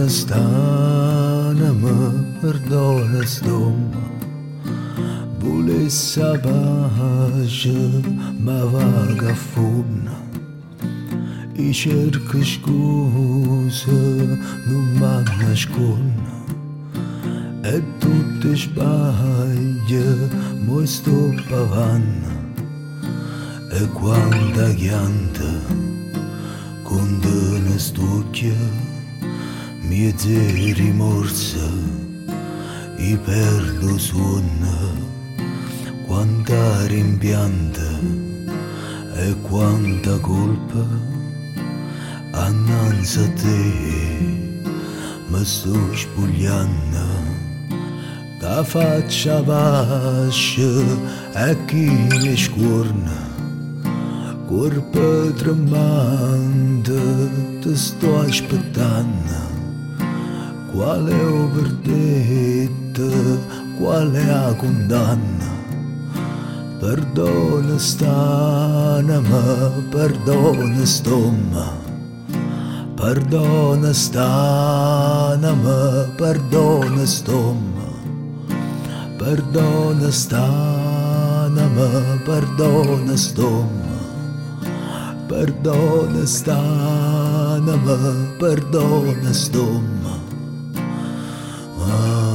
بردانستانم بردانستم بولی سباش مvar gafun İşer kış kuzu numan meşgul E tutte sbaglie, mo sto pavanna. E quanta chianta, con te ne stucchia miete rimorsa i perdo suona quanta rimpianta e quanta colpa annanzi a te mi sto spogliando طافت a aqui na escorna Corpo tremante te estou aspettando. Qual é o verdete, qual é a condanna? Perdona stana-me, perdona stoma Perdona stana-me, perdona stoma Perdona stanama, perdona stomma. Perdona stanama, perdona stomma. Ah.